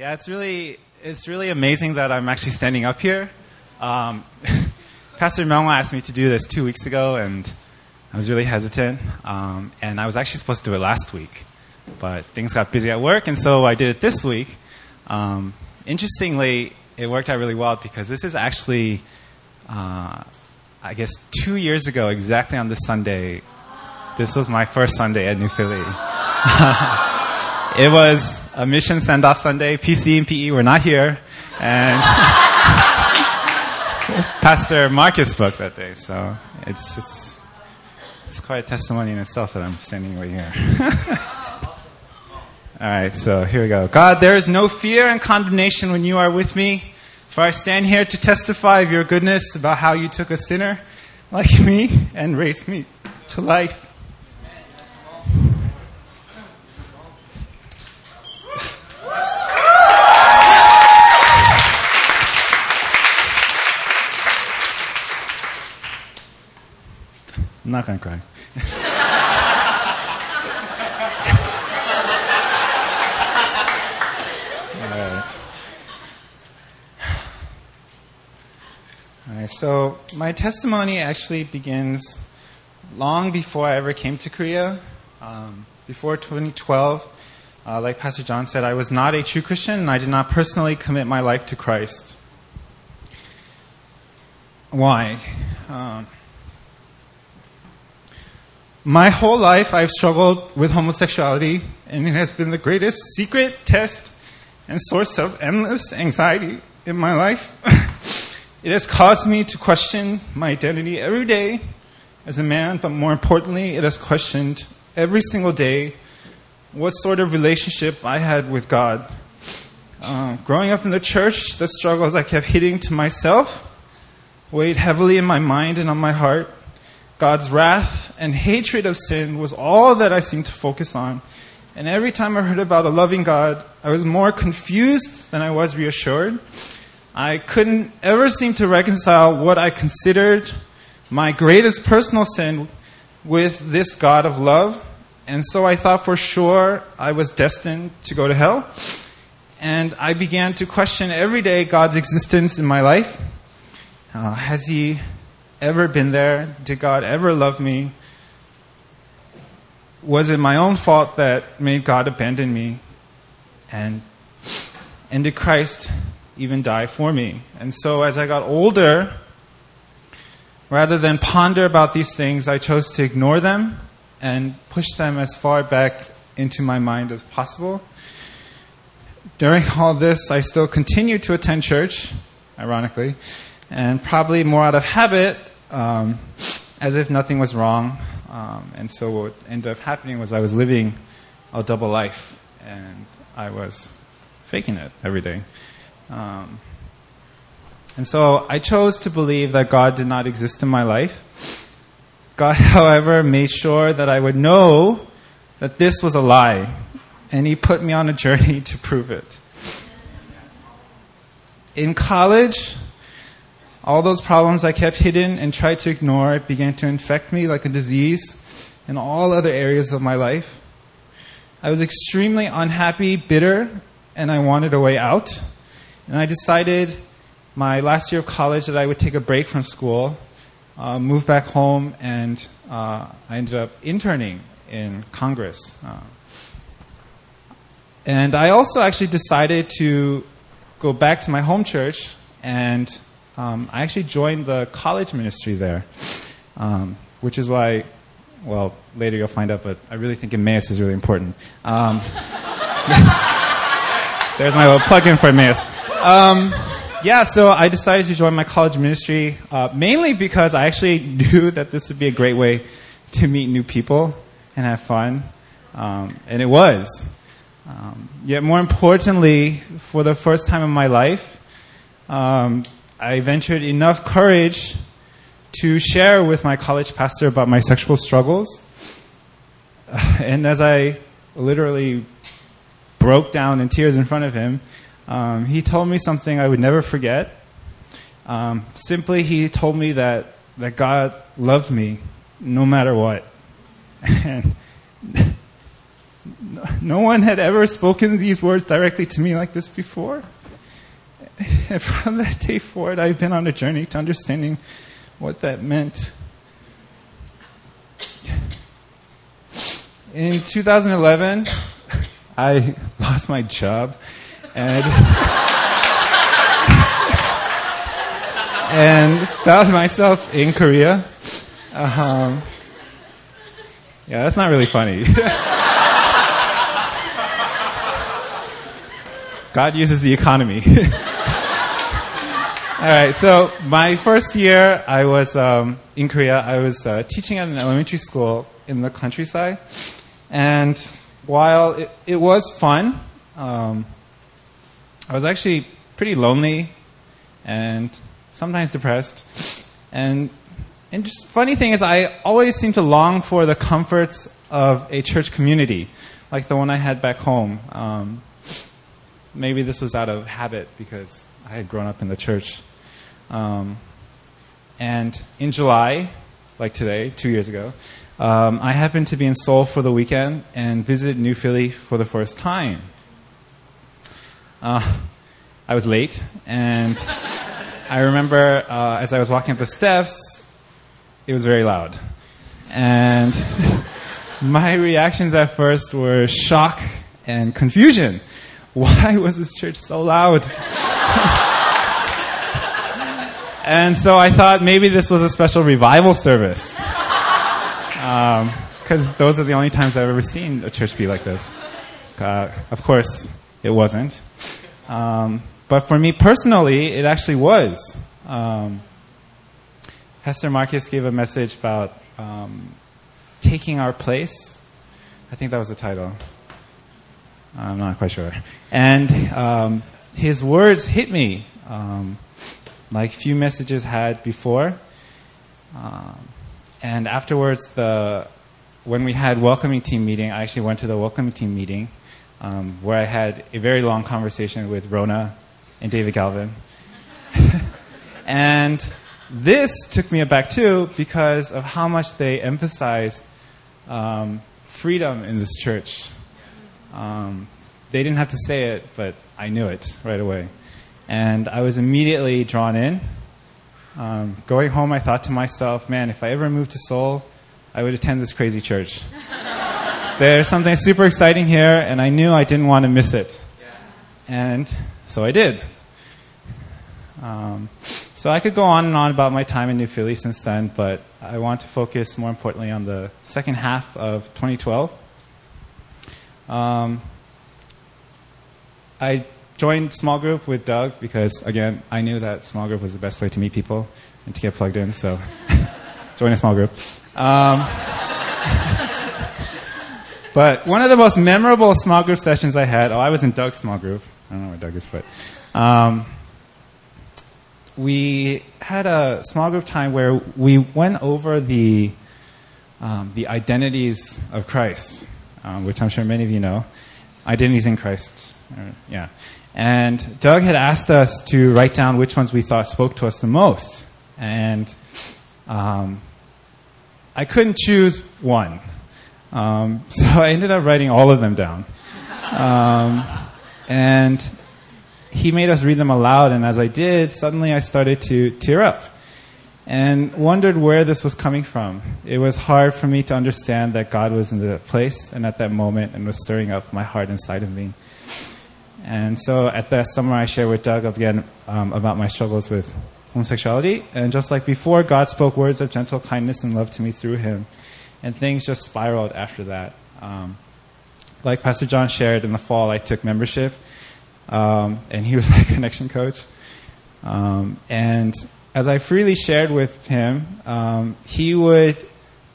Yeah, it's really it's really amazing that I'm actually standing up here. Um, Pastor Myung asked me to do this two weeks ago, and I was really hesitant. Um, and I was actually supposed to do it last week, but things got busy at work, and so I did it this week. Um, interestingly, it worked out really well because this is actually, uh, I guess, two years ago, exactly on this Sunday. This was my first Sunday at New Philly. it was a mission send off Sunday. PC and PE were not here. And Pastor Marcus spoke that day. So it's, it's, it's quite a testimony in itself that I'm standing right here. All right, so here we go. God, there is no fear and condemnation when you are with me. For I stand here to testify of your goodness about how you took a sinner like me and raised me to life. I'm not going to cry. All right. All right, so my testimony actually begins long before I ever came to Korea. Um, before 2012, uh, like Pastor John said, I was not a true Christian and I did not personally commit my life to Christ. Why? Um, my whole life, I've struggled with homosexuality, and it has been the greatest secret, test, and source of endless anxiety in my life. it has caused me to question my identity every day as a man, but more importantly, it has questioned every single day what sort of relationship I had with God. Uh, growing up in the church, the struggles I kept hitting to myself weighed heavily in my mind and on my heart. God's wrath and hatred of sin was all that I seemed to focus on. And every time I heard about a loving God, I was more confused than I was reassured. I couldn't ever seem to reconcile what I considered my greatest personal sin with this God of love. And so I thought for sure I was destined to go to hell. And I began to question every day God's existence in my life. Uh, has He ever been there? Did God ever love me? Was it my own fault that made God abandon me? And, and did Christ even die for me? And so as I got older, rather than ponder about these things, I chose to ignore them and push them as far back into my mind as possible. During all this, I still continued to attend church, ironically, and probably more out of habit um, as if nothing was wrong. Um, and so what ended up happening was I was living a double life, and I was faking it every day. Um, and so I chose to believe that God did not exist in my life. God, however, made sure that I would know that this was a lie, and He put me on a journey to prove it. In college, all those problems I kept hidden and tried to ignore began to infect me like a disease in all other areas of my life. I was extremely unhappy, bitter, and I wanted a way out. And I decided my last year of college that I would take a break from school, uh, move back home, and uh, I ended up interning in Congress. Uh, and I also actually decided to go back to my home church and um, I actually joined the college ministry there, um, which is why, well, later you'll find out, but I really think Emmaus is really important. Um, there's my little plug in for Emmaus. Um, yeah, so I decided to join my college ministry uh, mainly because I actually knew that this would be a great way to meet new people and have fun, um, and it was. Um, yet more importantly, for the first time in my life, I ventured enough courage to share with my college pastor about my sexual struggles. And as I literally broke down in tears in front of him, um, he told me something I would never forget. Um, simply, he told me that, that God loved me no matter what. And no one had ever spoken these words directly to me like this before. And from that day forward, I've been on a journey to understanding what that meant. In 2011, I lost my job and and found myself in Korea. Um, yeah, that's not really funny. God uses the economy. All right, so my first year, I was um, in Korea. I was uh, teaching at an elementary school in the countryside, and while it, it was fun, um, I was actually pretty lonely and sometimes depressed. And and just funny thing is, I always seem to long for the comforts of a church community, like the one I had back home. Um, maybe this was out of habit because I had grown up in the church. Um, and in July, like today, two years ago, um, I happened to be in Seoul for the weekend and visit New Philly for the first time. Uh, I was late, and I remember uh, as I was walking up the steps, it was very loud. And my reactions at first were shock and confusion. Why was this church so loud? And so I thought maybe this was a special revival service. Because um, those are the only times I've ever seen a church be like this. Uh, of course, it wasn't. Um, but for me personally, it actually was. Um, Pastor Marcus gave a message about um, taking our place. I think that was the title. I'm not quite sure. And um, his words hit me. Um, like few messages had before. Um, and afterwards, the when we had welcoming team meeting, I actually went to the welcoming team meeting um, where I had a very long conversation with Rona and David Galvin. and this took me aback too because of how much they emphasized um, freedom in this church. Um, they didn't have to say it, but I knew it right away and I was immediately drawn in. Um, going home, I thought to myself, man, if I ever moved to Seoul, I would attend this crazy church. There's something super exciting here, and I knew I didn't want to miss it. And so I did. Um, so I could go on and on about my time in New Philly since then, but I want to focus more importantly on the second half of 2012. Um, I joined small group with Doug because, again, I knew that small group was the best way to meet people and to get plugged in. So, join a small group. Um, but one of the most memorable small group sessions I had, oh, I was in Doug's small group. I don't know where Doug is, but um, we had a small group time where we went over the um, the identities of Christ, um, which I'm sure many of you know. Identities in Christ. Uh, yeah. And Doug had asked us to write down which ones we thought spoke to us the most. And um, I couldn't choose one. Um, so I ended up writing all of them down. Um, and he made us read them aloud, and as I did, suddenly I started to tear up and wondered where this was coming from. It was hard for me to understand that God was in the place and at that moment and was stirring up my heart inside of me. And so at the summer, I shared with Doug again um, about my struggles with homosexuality. And just like before, God spoke words of gentle kindness and love to me through him. And things just spiraled after that. Um, like Pastor John shared in the fall, I took membership. Um, and he was my connection coach. Um, and as I freely shared with him, um, he would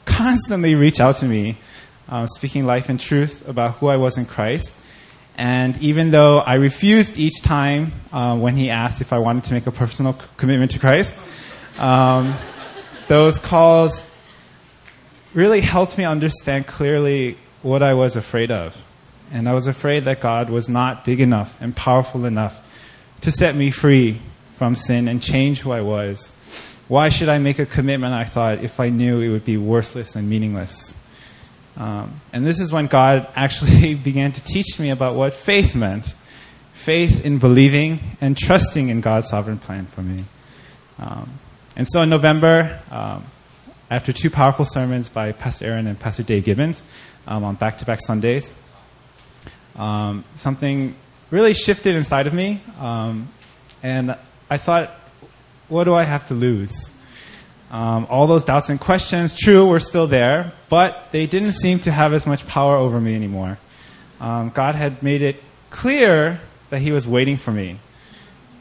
constantly reach out to me, uh, speaking life and truth about who I was in Christ and even though I refused each time uh, when he asked if I wanted to make a personal c- commitment to Christ, um, those calls really helped me understand clearly what I was afraid of. And I was afraid that God was not big enough and powerful enough to set me free from sin and change who I was. Why should I make a commitment, I thought, if I knew it would be worthless and meaningless? Um, and this is when God actually began to teach me about what faith meant faith in believing and trusting in God's sovereign plan for me. Um, and so in November, um, after two powerful sermons by Pastor Aaron and Pastor Dave Gibbons um, on back to back Sundays, um, something really shifted inside of me. Um, and I thought, what do I have to lose? Um, all those doubts and questions, true, were still there, but they didn't seem to have as much power over me anymore. Um, God had made it clear that He was waiting for me,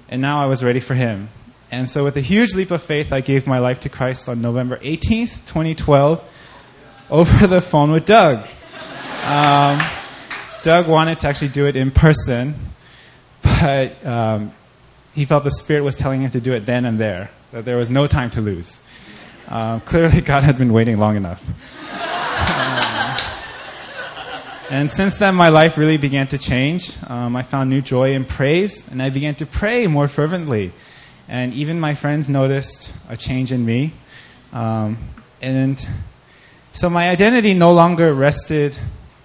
and now I was ready for Him. And so, with a huge leap of faith, I gave my life to Christ on November 18th, 2012, over the phone with Doug. Um, Doug wanted to actually do it in person, but um, he felt the Spirit was telling him to do it then and there, that there was no time to lose. Uh, clearly, God had been waiting long enough. And since then, my life really began to change. Um, I found new joy in praise, and I began to pray more fervently. And even my friends noticed a change in me. Um, and so my identity no longer rested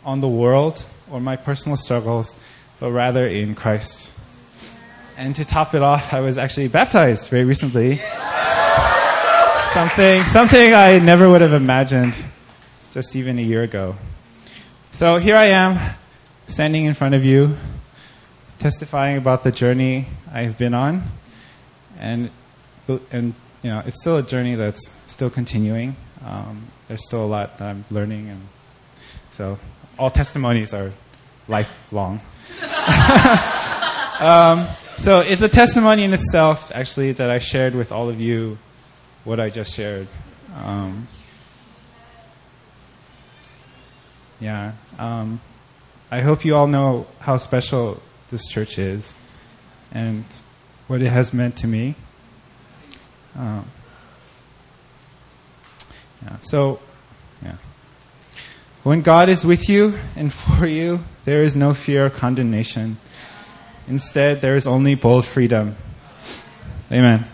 on the world or my personal struggles, but rather in Christ. And to top it off, I was actually baptized very recently. Something, something I never would have imagined just even a year ago. So here I am, standing in front of you, testifying about the journey I've been on, and and you know it's still a journey that's still continuing. Um, there's still a lot that I'm learning, and so all testimonies are lifelong. um, so it's a testimony in itself, actually, that I shared with all of you what I just shared. Um, yeah. Um, I hope you all know how special this church is and what it has meant to me. Um, yeah. So, yeah. When God is with you and for you, there is no fear or condemnation. Instead, there is only bold freedom. Amen.